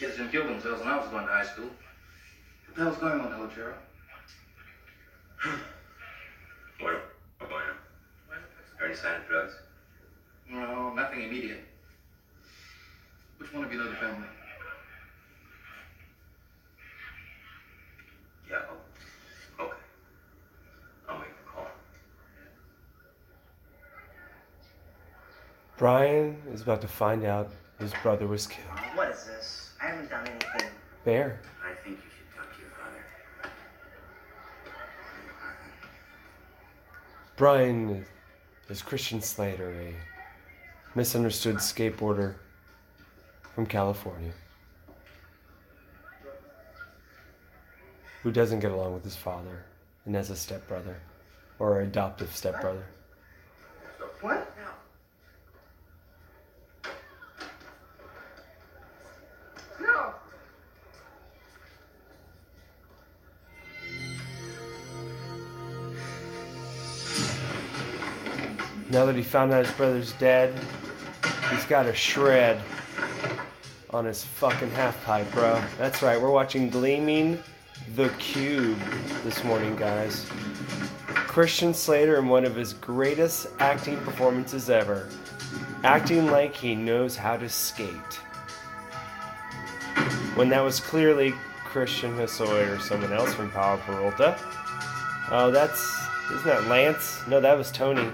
Kids didn't kill themselves when I was going to high school. What the hell's going on, Elotero? Bueno, bueno. Any sign of drugs? No, nothing immediate. Which one of you know the family? Yeah, oh, okay. I'll make the call. Brian is about to find out his brother was killed. What is this? Done anything. Bear. I think you should talk to your father. Brian is Christian Slater, a misunderstood skateboarder from California who doesn't get along with his father and has a stepbrother or adoptive stepbrother. What? Now that he found out his brother's dead, he's got a shred on his fucking half pipe, bro. That's right, we're watching Gleaming the Cube this morning, guys. Christian Slater in one of his greatest acting performances ever, acting like he knows how to skate. When that was clearly Christian Hosoi or someone else from Powell Peralta. Oh, that's. Isn't that Lance? No, that was Tony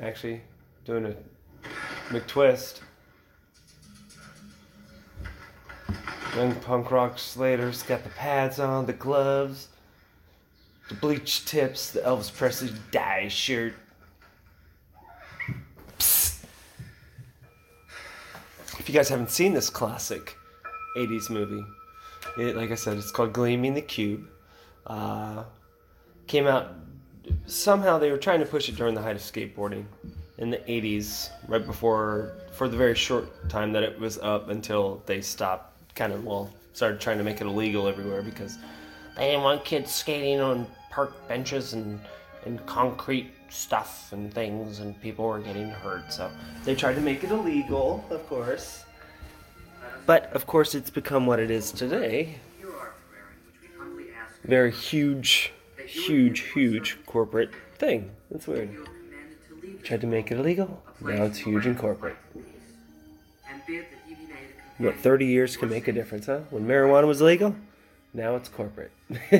actually doing a McTwist. Young punk rock Slater's got the pads on, the gloves, the bleach tips, the Elvis Presley dye shirt. Psst. If you guys haven't seen this classic 80s movie, it, like I said, it's called Gleaming the Cube. Uh, came out somehow they were trying to push it during the height of skateboarding in the 80s right before for the very short time that it was up until they stopped kind of well started trying to make it illegal everywhere because they didn't want kids skating on park benches and and concrete stuff and things and people were getting hurt so they tried to make it illegal of course. But of course it's become what it is today. Here are Ferrari, which we humbly ask. Very huge huge huge corporate thing that's weird Tried to make it illegal. Now it's huge and corporate. What, 30 years can make a difference, huh? When marijuana was legal, now it's corporate.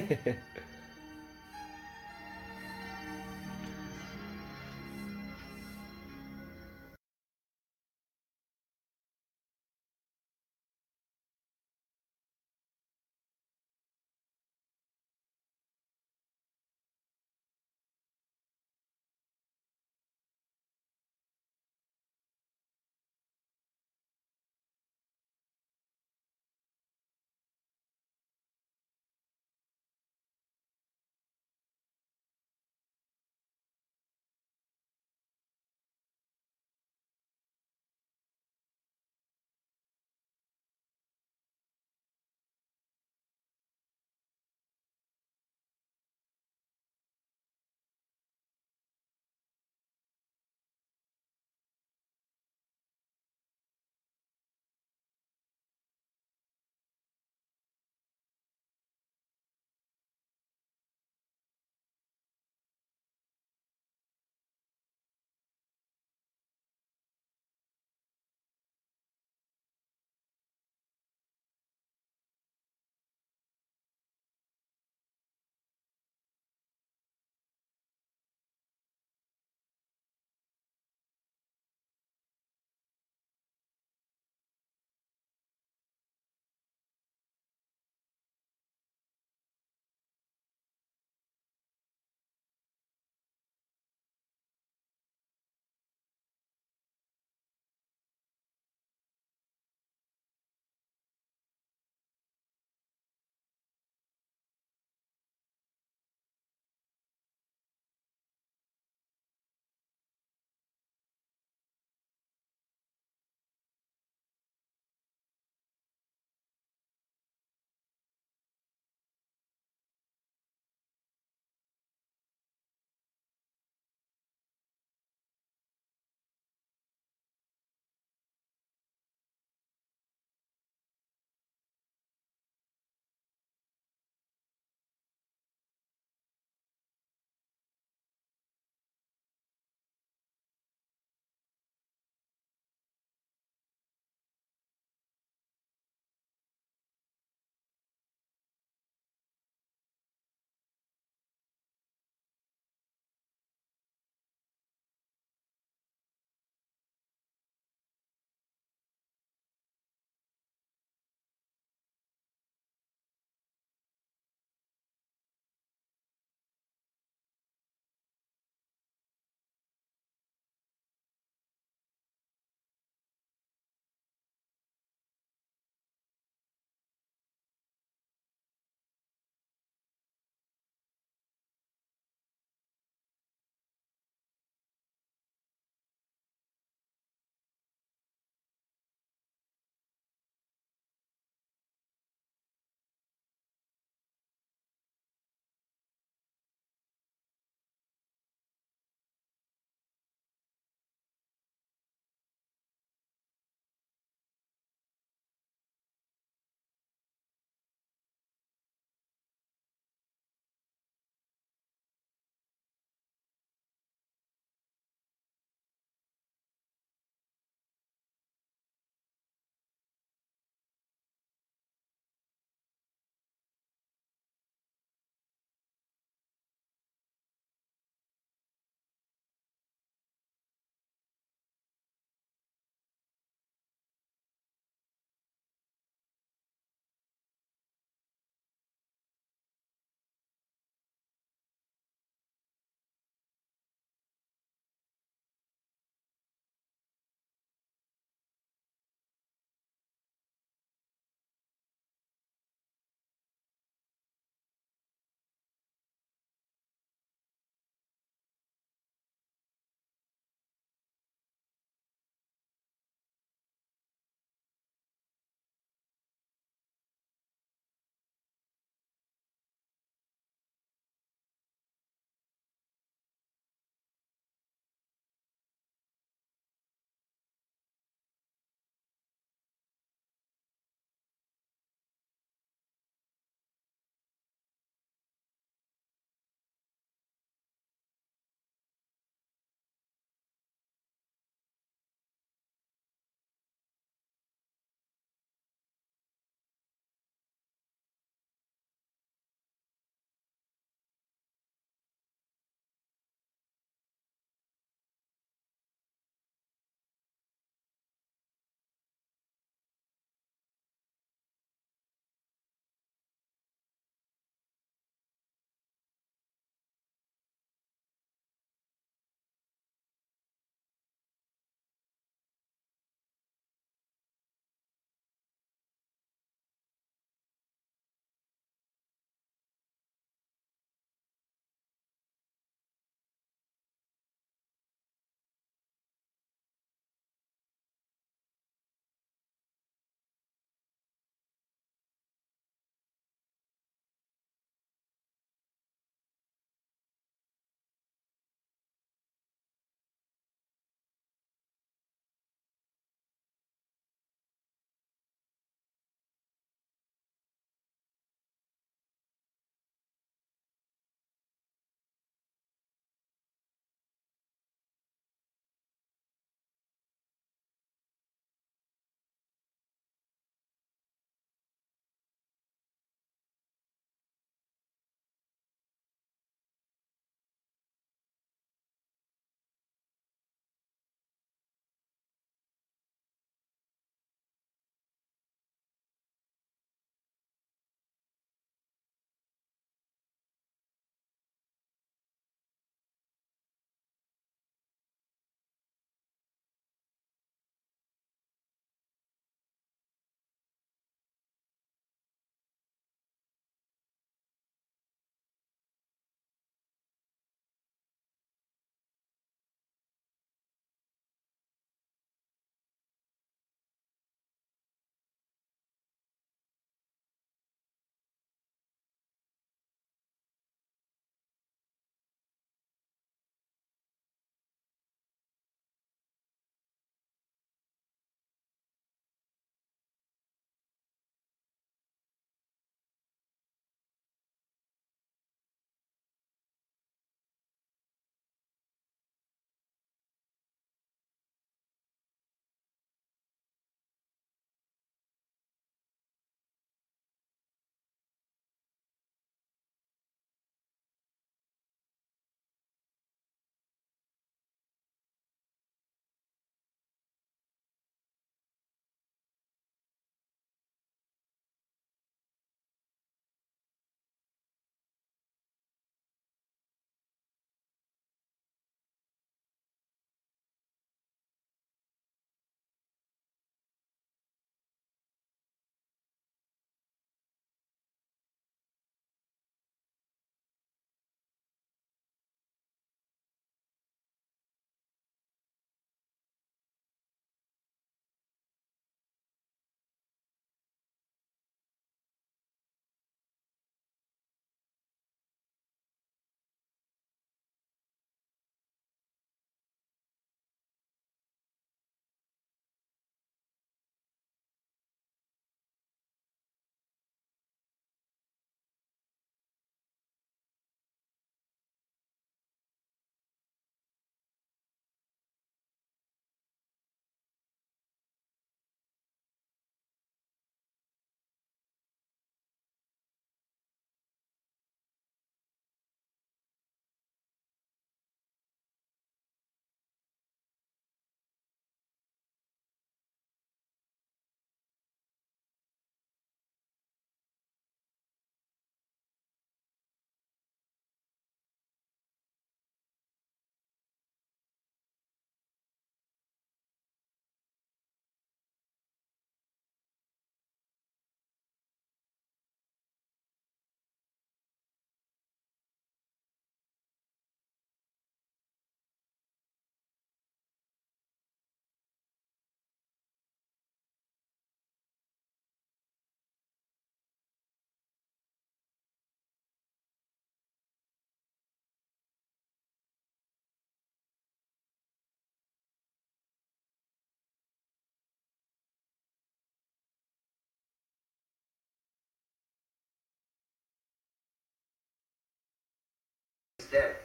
dead.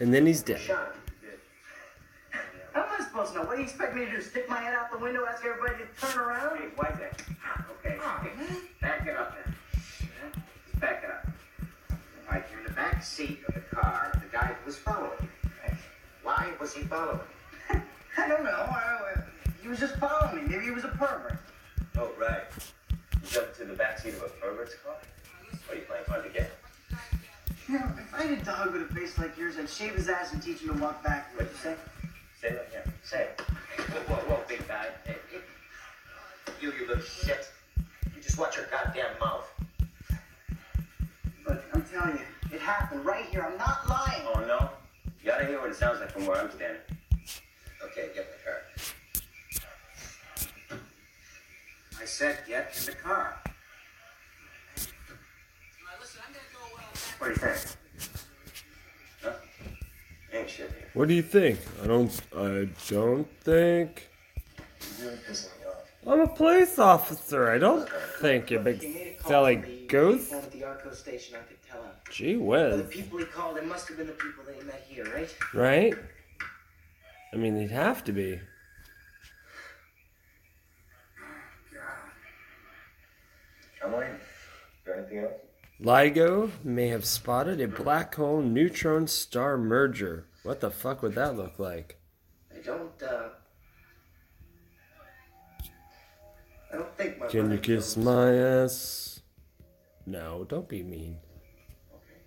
And then he's dead. Shot him. How am I supposed to know? What do you expect me to do? Stick my head out the window, ask everybody to turn around? Hey, wipe that. Okay. Oh, back it up then. Yeah? Just back it up. All right, you're in the back seat of the car the guy who was following. you. Why was he following? I don't know. I, he was just following me. Maybe he was a pervert. Oh, right. You jumped to the backseat of a pervert's car? What are you playing hard to get? If I had a dog with a face like yours, I'd shave his ass and teach him to walk backwards. What'd you say? Say that again. Say it. Whoa, whoa, whoa, big guy. Hey, hey. You, you little shit. You just watch your goddamn mouth. But I'm telling you, it happened right here. I'm not lying. Oh, no? You gotta hear what it sounds like from where I'm standing. Okay, get in the car. I said get in the car. What do you think? Huh? Ain't shit here. What do you think? I don't. I don't think. You're really pissing me off. I'm a police officer. I don't think you big He a call silly goose. at the Arco station. I could tell him. Gee Well, the people he called, it must have been the people that he met here, right? Right? I mean, they'd have to be. I'm waiting. Is there anything else? LIGO may have spotted a black hole neutron star merger. What the fuck would that look like? I don't, uh. I don't think my Can you kiss knows. my ass? No, don't be mean. Okay.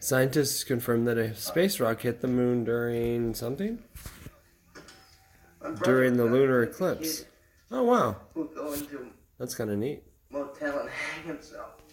Scientists confirmed that a space rock hit the moon during something? During the lunar eclipse. Oh, wow. Who would go into a That's kind of neat. Motel and hang himself.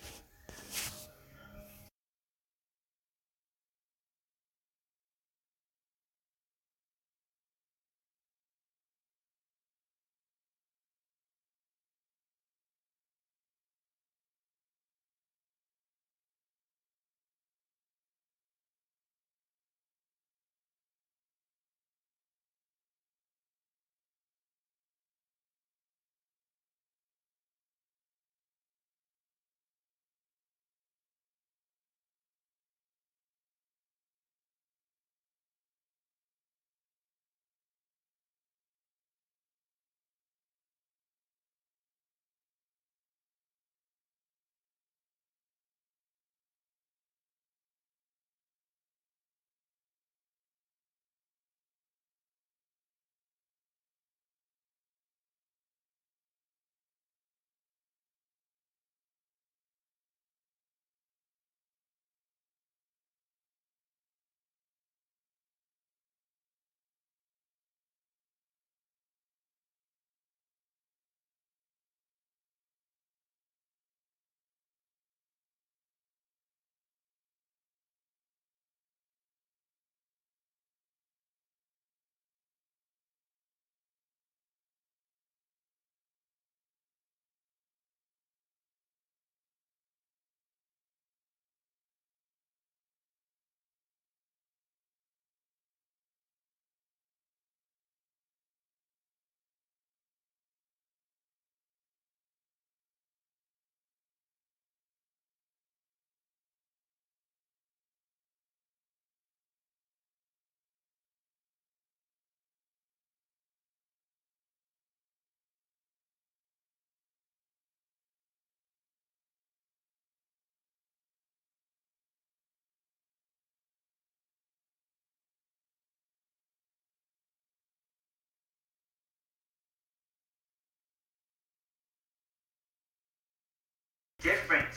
Different.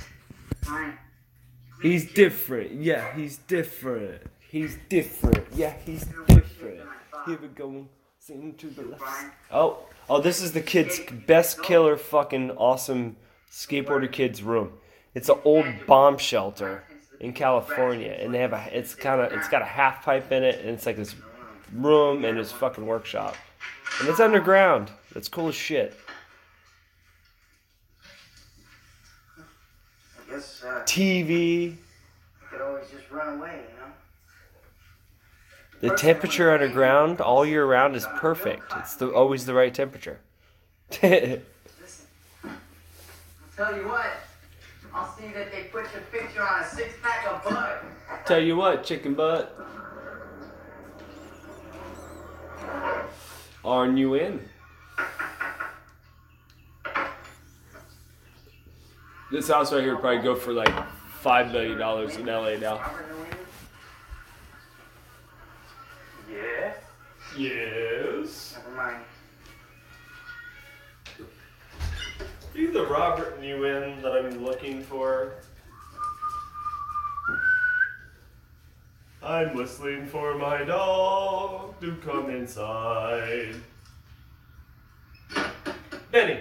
Fine. He's different. Yeah, he's different. He's different. Yeah, he's different. Here we go. Sing to the left. Oh, oh, this is the kid's best killer fucking awesome skateboarder kid's room. It's an old bomb shelter in California, and they have a. It's kind of. It's got a half pipe in it, and it's like this room and his fucking workshop, and it's underground. That's cool as shit. TV. You could always just run away, you know? The First temperature underground all year round is perfect. It's the, always the right temperature. Listen, I'll tell you what. I'll see that they put your picture on a six pack of butt. Tell you what, chicken butt. Are you in? This house right here would probably go for like five million dollars in LA now. Yes. Yes. Never mind. You the Robert Newin that I'm looking for. I'm whistling for my dog to come inside. Benny.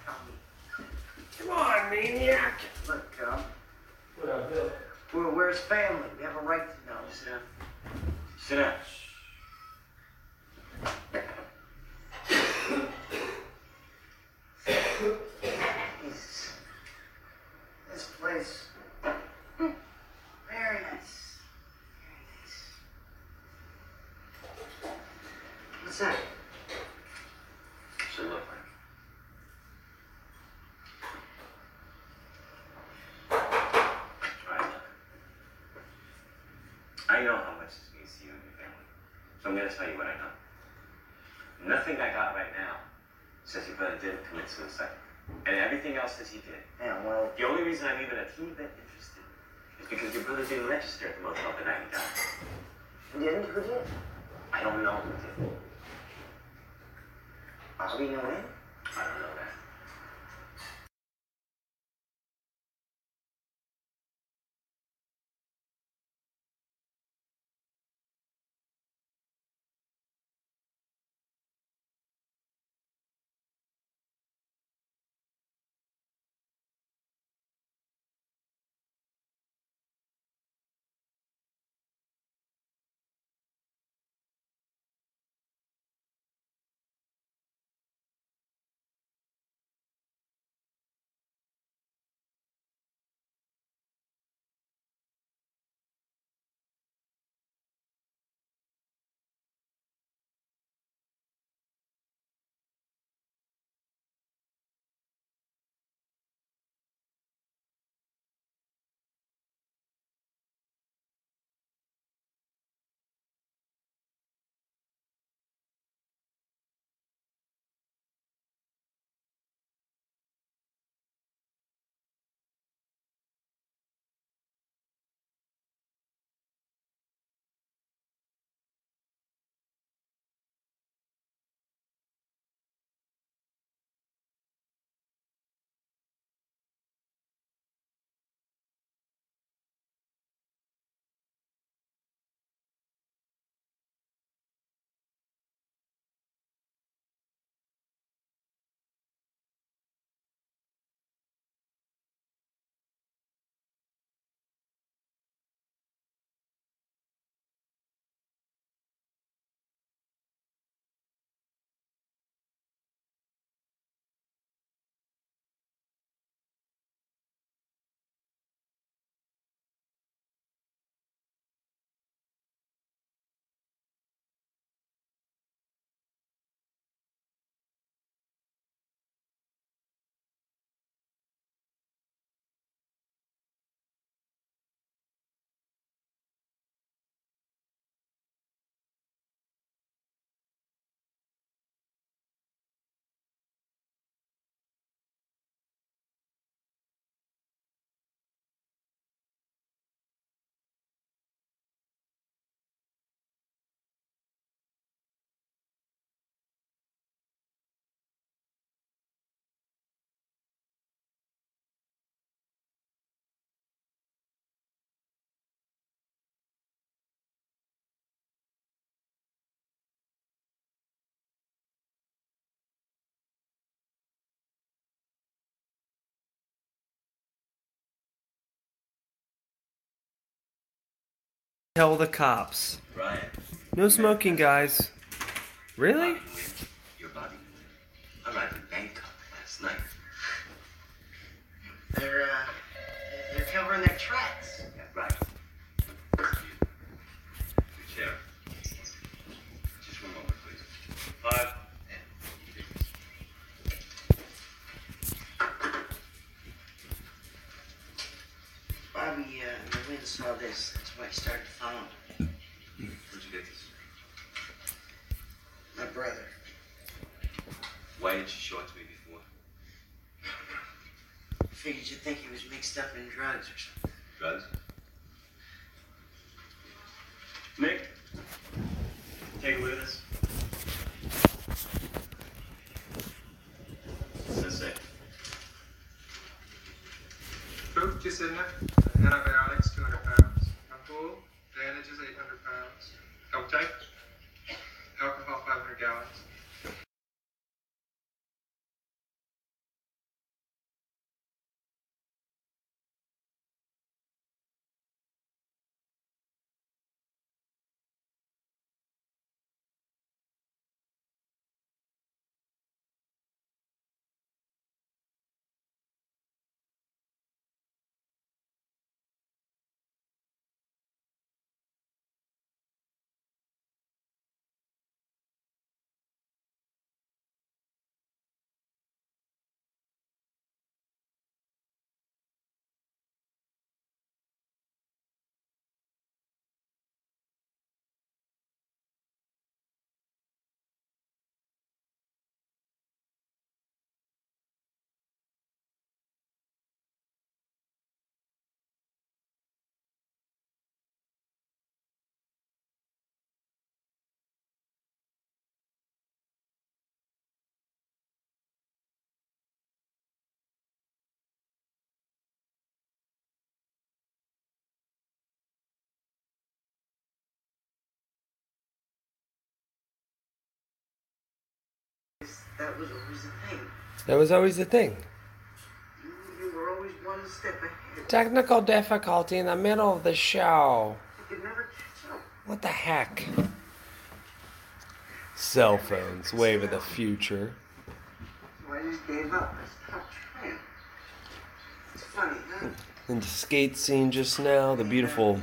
Come on, maniac. Look, um, What up, Bill? well, where's family? We have a right to know. Sit down. Sit down. The cops. Brian. No smoking, guys. Really? Bobby Nguyen, You're Bobby Nguyen. Arrived in Bangkok last night. They're, uh, they're covering their tracks. Yeah, right. Your chair. Just one moment, please. Five. Bobby, uh, Nguyen saw this. That's why he started following. Where'd you get this? My brother. Why didn't you show it to me before? Figured you'd think he was mixed up in drugs or something. Drugs? That was always the thing. That was always the thing. You, you were always one step ahead. Technical difficulty in the middle of the show. You could never catch up. What the heck? Cell phones, wave of the future. So I just gave up. I stopped trying. It's funny, huh? And the skate scene just now, the beautiful,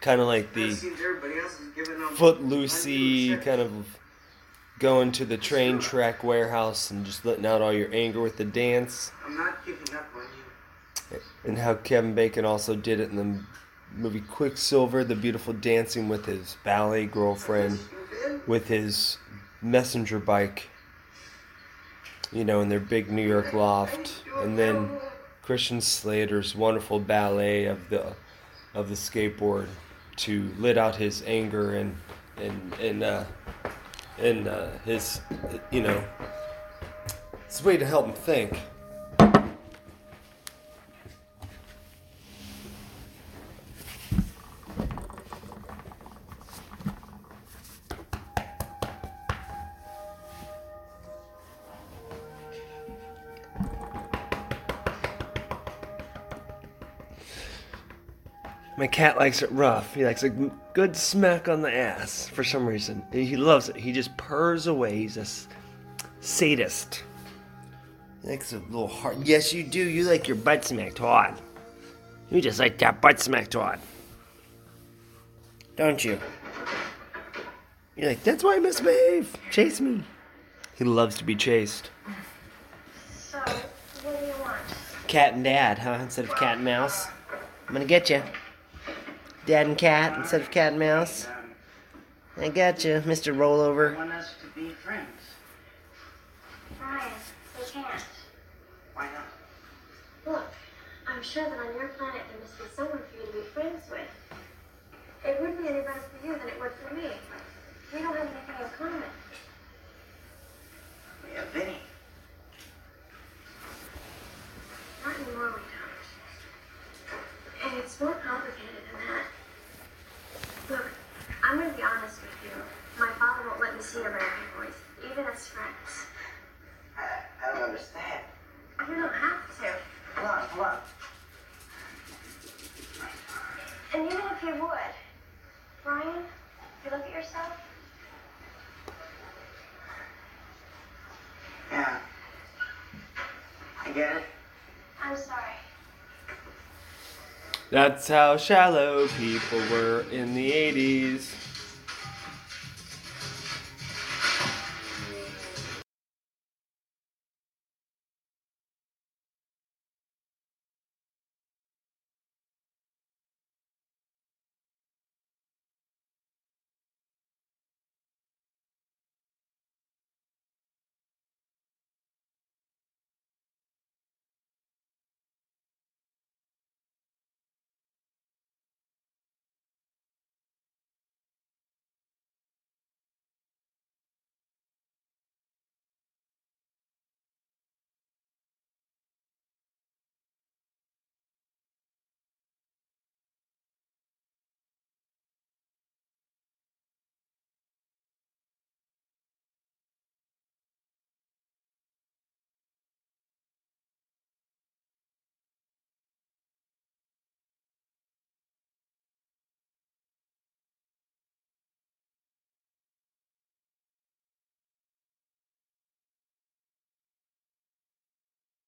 kind of like the seems everybody else is giving up. footloosey kind of going to the train track warehouse and just letting out all your anger with the dance. I'm not giving up on you. And how Kevin Bacon also did it in the movie Quicksilver, the beautiful dancing with his ballet girlfriend, with his messenger bike, you know, in their big New York loft. And then Christian Slater's wonderful ballet of the of the skateboard to let out his anger and and and uh, and uh, his you know it's a way to help him think. Cat likes it rough. He likes a good smack on the ass for some reason. He loves it. He just purrs away. He's a sadist. He likes a little hard. Yes, you do. You like your butt smacked hard. You just like that butt smacked hard. Don't you? You're like, that's why I misbehave. Chase me. He loves to be chased. So, what do you want? Cat and dad, huh? Instead of cat and mouse. I'm gonna get you. Dad and cat instead of cat and mouse. I got you, Mr. I Rollover. want us to be friends. Brian, they can't. Why not? Look, I'm sure that on your planet there must be someone for you to be friends with. It wouldn't be any better for you than it would for me. We don't have anything in common. Yeah, Vinny. Not anymore, we don't. And it's more complicated than that. Look, I'm gonna be honest with you. My father won't let me see American boys, even as friends. I, I don't understand. You don't have to. Hold on, hold on. And even if you would, Brian, you look at yourself. Yeah. I get it. I'm sorry. That's how shallow people were in the 80s.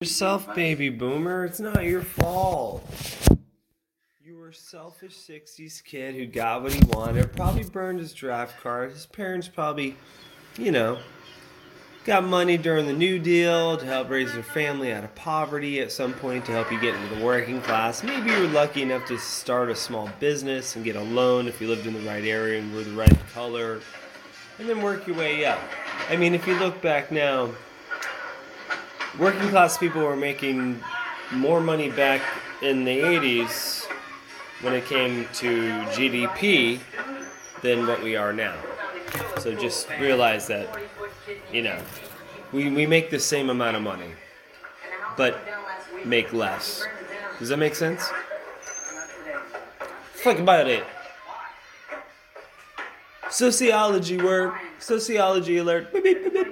Yourself, baby boomer. It's not your fault. You were a selfish 60s kid who got what he wanted, probably burned his draft card. His parents probably, you know, got money during the New Deal to help raise their family out of poverty at some point to help you get into the working class. Maybe you were lucky enough to start a small business and get a loan if you lived in the right area and were the right color, and then work your way up. I mean, if you look back now, working class people were making more money back in the 80s when it came to GDP than what we are now. So just realize that, you know, we, we make the same amount of money, but make less. Does that make sense? Think about it. Sociology word. Sociology alert. Beep, beep, beep,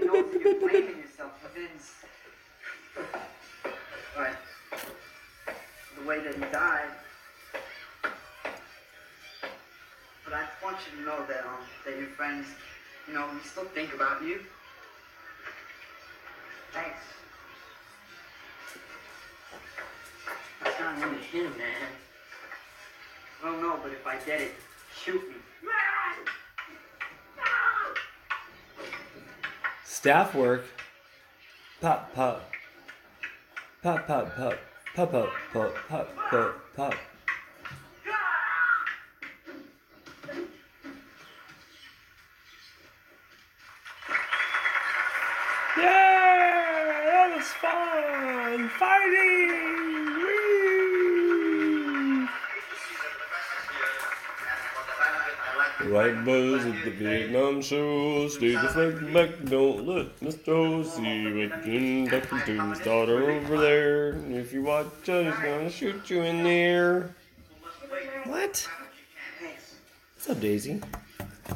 way that he died. But I want you to know that um that your friends, you know, we still think about you. Thanks. It's not into him, man. I don't know, but if I get it, shoot me. Staff work. Pop, pop. Pop, pop, pop. Pop, pop, pop, pop, pop, pop. The Vietnam show, stay the flag back, don't let Mr. Ho see what Jim Duckington's daughter over there. If you watch out, he's gonna shoot you in the ear. What? What's up, Daisy?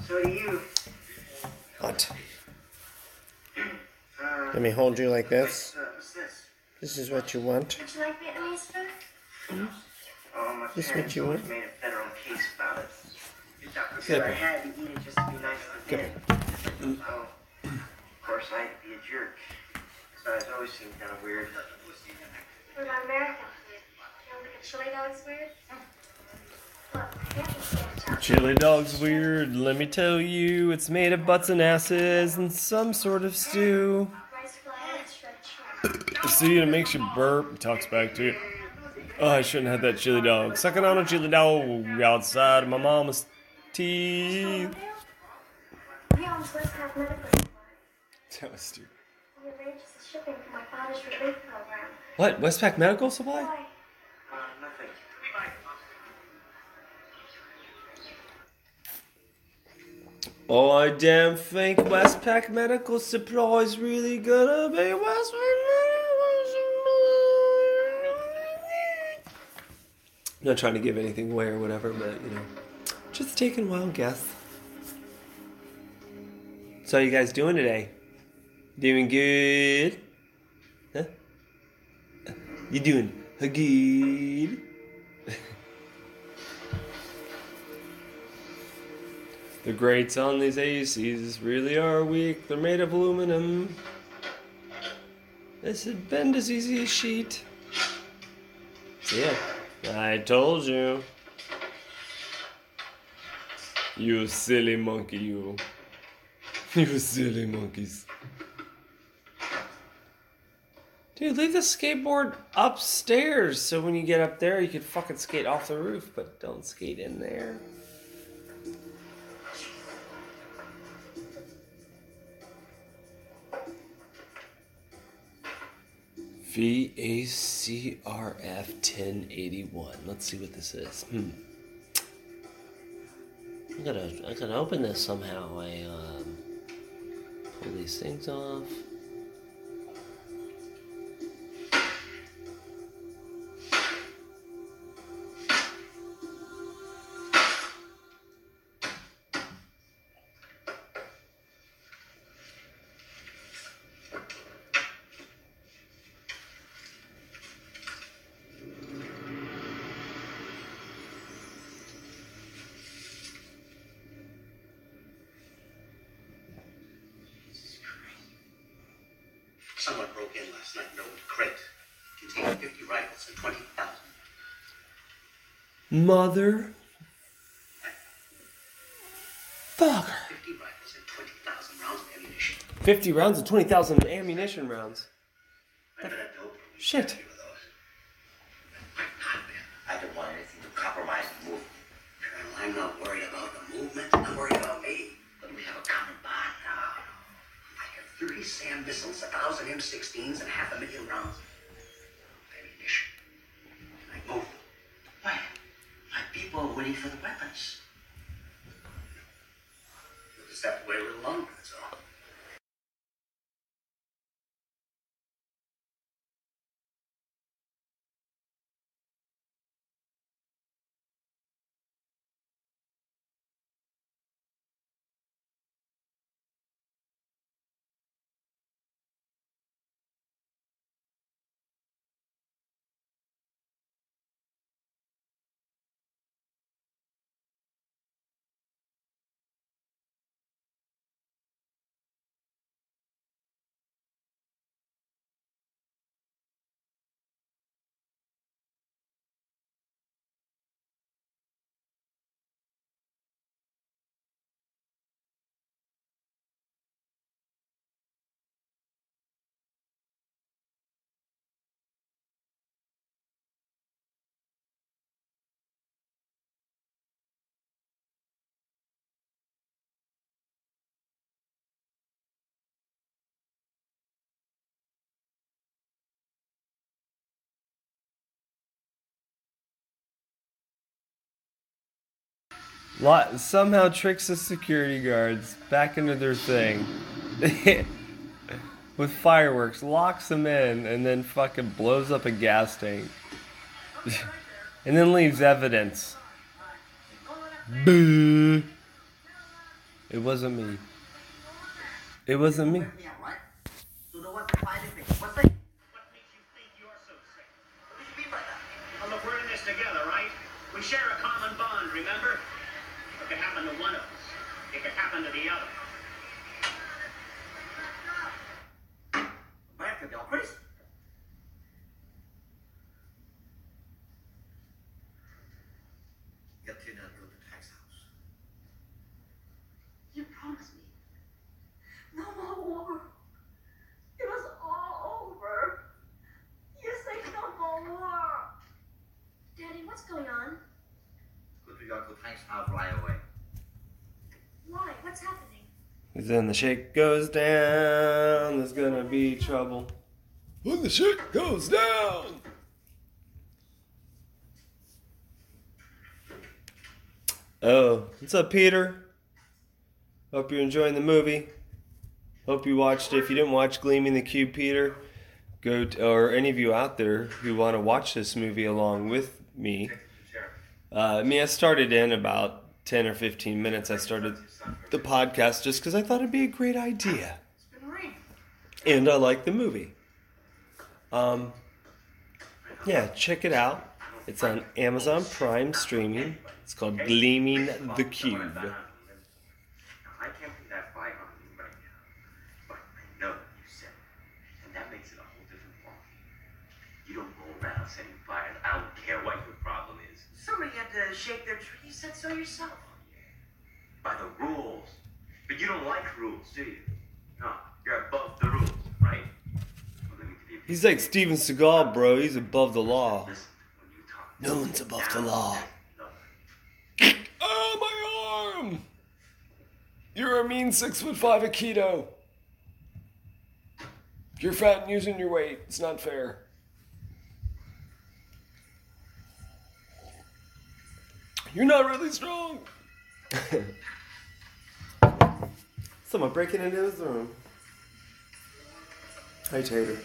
So do you. What? Uh, Let me hold you like this. uh, what's this? This is what you want. Would you like Vietnamese food? Oh, my This what you want? made a federal case about it. Get Oh, of course I had to be a jerk. So it's always seemed kind of weird. What about American food? You a chili dog's weird? Chili dog's weird. Let me tell you, it's made of butts and asses and some sort of stew. See, it makes you burp. Talks back to you. Oh, I shouldn't have that chili dog. Sucking on a chili dog outside of my mama's teeth. He owns Westpac Medical Supply. That was stupid. He arranges the shipping for my father's relief program. What? Westpac Medical Supply? Why? Uh, nothing. Oh, I damn think Westpac Medical Supply is really gonna be Westpac Medical Supply. Not trying to give anything away or whatever, but you know, just taking wild guess. So, how you guys doing today? Doing good? Huh? You doing good? The grates on these ACs really are weak. They're made of aluminum. This would bend as easy as sheet. So yeah, I told you. You silly monkey, you. You silly monkeys. Dude, leave the skateboard upstairs so when you get up there you could fucking skate off the roof, but don't skate in there. VACRF 1081. Let's see what this is. Hmm. I gotta, I gotta open this somehow. I um, pull these things off. Mother. Fucker. 50 rifles and 20,000 rounds of ammunition. 50 rounds and 20,000 ammunition rounds. I bet I dope. Shit. Few of those. My God, man, I don't want anything to compromise the movement. I'm not worried about the movement. I'm worried about me. But we have a common bond now. I have 30 SAM missiles, a thousand M16s, and half a million rounds people Lot somehow tricks the security guards back into their thing with fireworks, locks them in, and then fucking blows up a gas tank. and then leaves evidence. Boo. It wasn't me. It wasn't me. Yeah, what? So the what the fight is What's that? What makes you think you're so sick? What do you mean by that? Well, look, we're in this together, right? We share a common bond, remember? It could happen to one of us. It could happen to the other. America, Del Chris? You'll clean out the tax house. You promised me. No more war. It was all over. You say no more war. Daddy, what's going on? Good to Uncle fly away. Why? What's happening? Cause then the shake goes down, there's gonna be trouble. When the shake goes down! Oh, what's up, Peter? Hope you're enjoying the movie. Hope you watched it. If you didn't watch Gleaming the Cube, Peter, go to, or any of you out there who want to watch this movie along with me. Uh, I mean, I started in about 10 or 15 minutes. I started the podcast just because I thought it'd be a great idea. And I like the movie. Um, yeah, check it out. It's on Amazon Prime streaming. It's called Gleaming the Cube. You don't go around setting fires. I don't care what you Somebody had to shake their tree. You said so yourself. By the rules. But you don't like rules, do you? No, you're above the rules, right? Well, let me give you a He's like Steven Seagal, bro. He's above the law. Listen, when you talk No one's above the law. no. Oh, my arm! You're a mean six foot five Aikido. You're fat and using your weight. It's not fair. You're not really strong. Someone breaking into his room. Hi, Tater.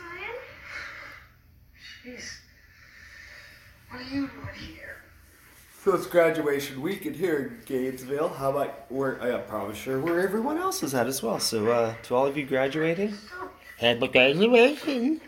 Ryan? Jeez. What are you doing here? So it's graduation week in here in Gainesville. How about where? I'm probably sure where everyone else is at as well. So uh, to all of you graduating, happy graduation.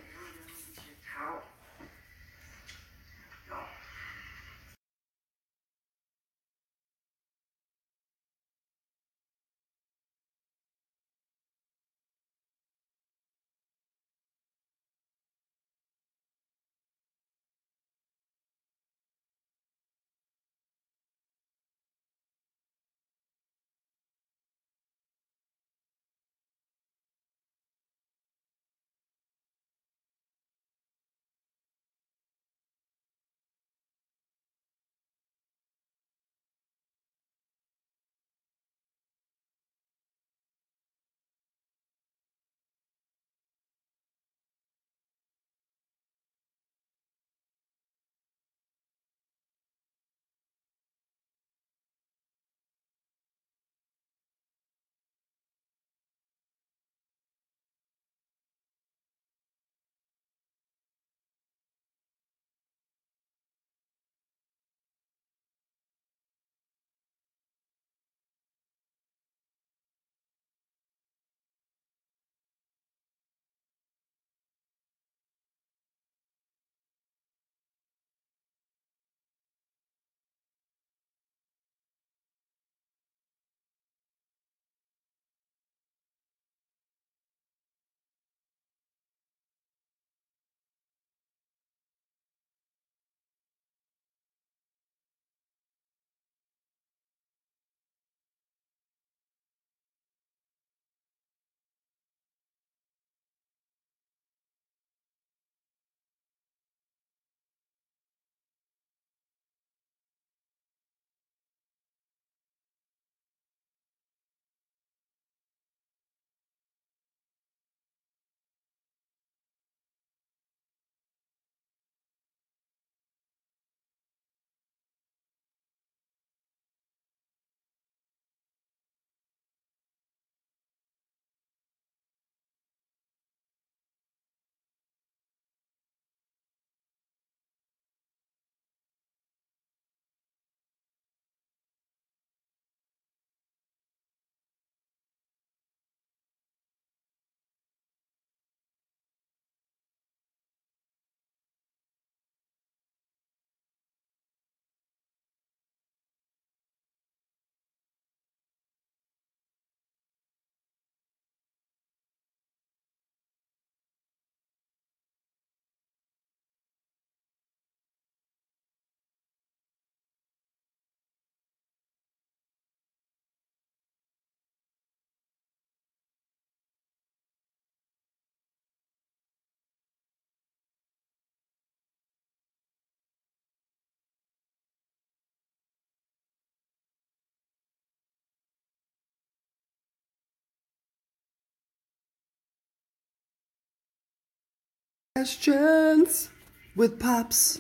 Questions with pops.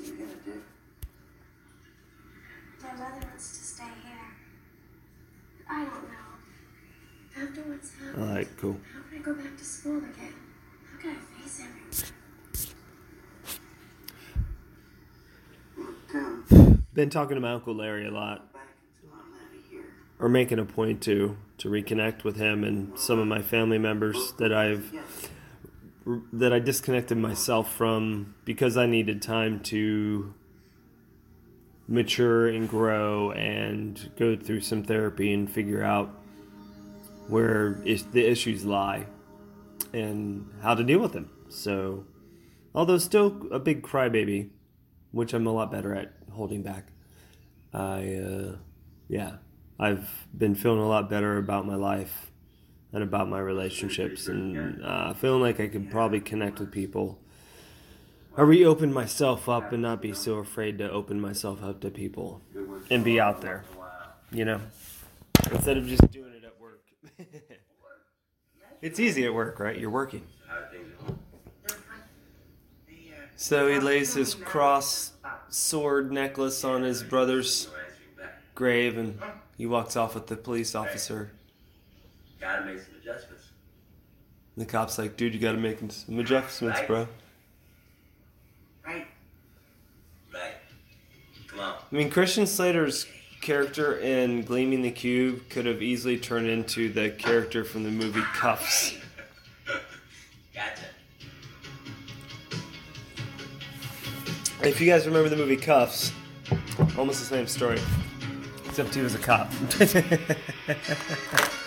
My mother wants to stay here. I don't know. After what's happened, All right, cool. how can I go back to school again? How can I face everyone? Been talking to my uncle Larry a lot, back until I'm out of here. or making a point to to reconnect with him and some of my family members that I've. That I disconnected myself from because I needed time to mature and grow and go through some therapy and figure out where is the issues lie and how to deal with them. So, although still a big crybaby, which I'm a lot better at holding back. I, uh, yeah, I've been feeling a lot better about my life and about my relationships, and uh, feeling like I could probably connect with people. I reopen myself up and not be so afraid to open myself up to people and be out there, you know, instead of just doing it at work. it's easy at work, right? You're working. So he lays his cross sword necklace on his brother's grave and he walks off with the police officer. Gotta make some adjustments. The cop's like, dude, you gotta make some adjustments, bro. Right? Right. Come on. I mean, Christian Slater's character in Gleaming the Cube could have easily turned into the character from the movie Kuffs. Gotcha. If you guys remember the movie Kuffs, almost the same story. Except he was a cop.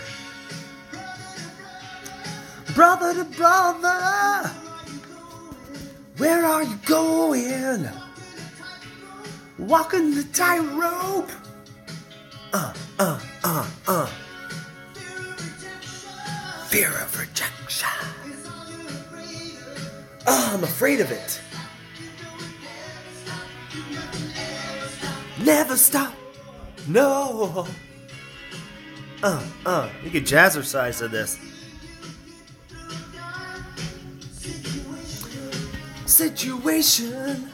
brother to brother, where are you going? Walking the tightrope. Uh, uh, uh, uh. Fear of rejection. Oh, I'm afraid of it. Never stop. No. Uh, uh. You get jazzercise to this. Situation.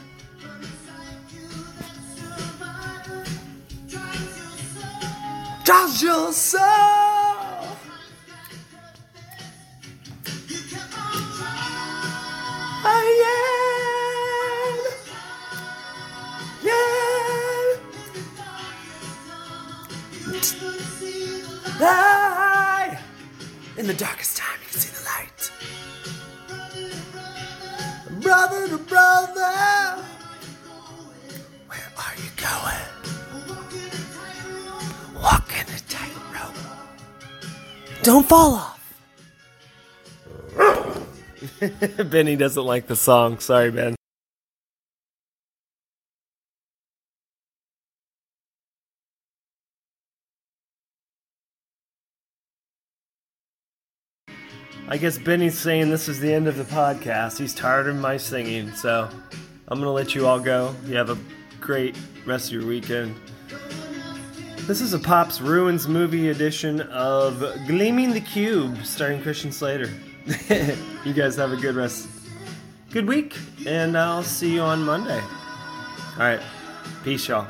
Trust yourself. I am. Yeah. Light. In the darkest time, Brother to brother, where are you going? Walking a tightrope. Don't fall off. Benny doesn't like the song. Sorry, Ben. I guess Benny's saying this is the end of the podcast. He's tired of my singing, so I'm gonna let you all go. You have a great rest of your weekend. This is a Pops Ruins movie edition of Gleaming the Cube, starring Christian Slater. you guys have a good rest, good week, and I'll see you on Monday. All right, peace, y'all.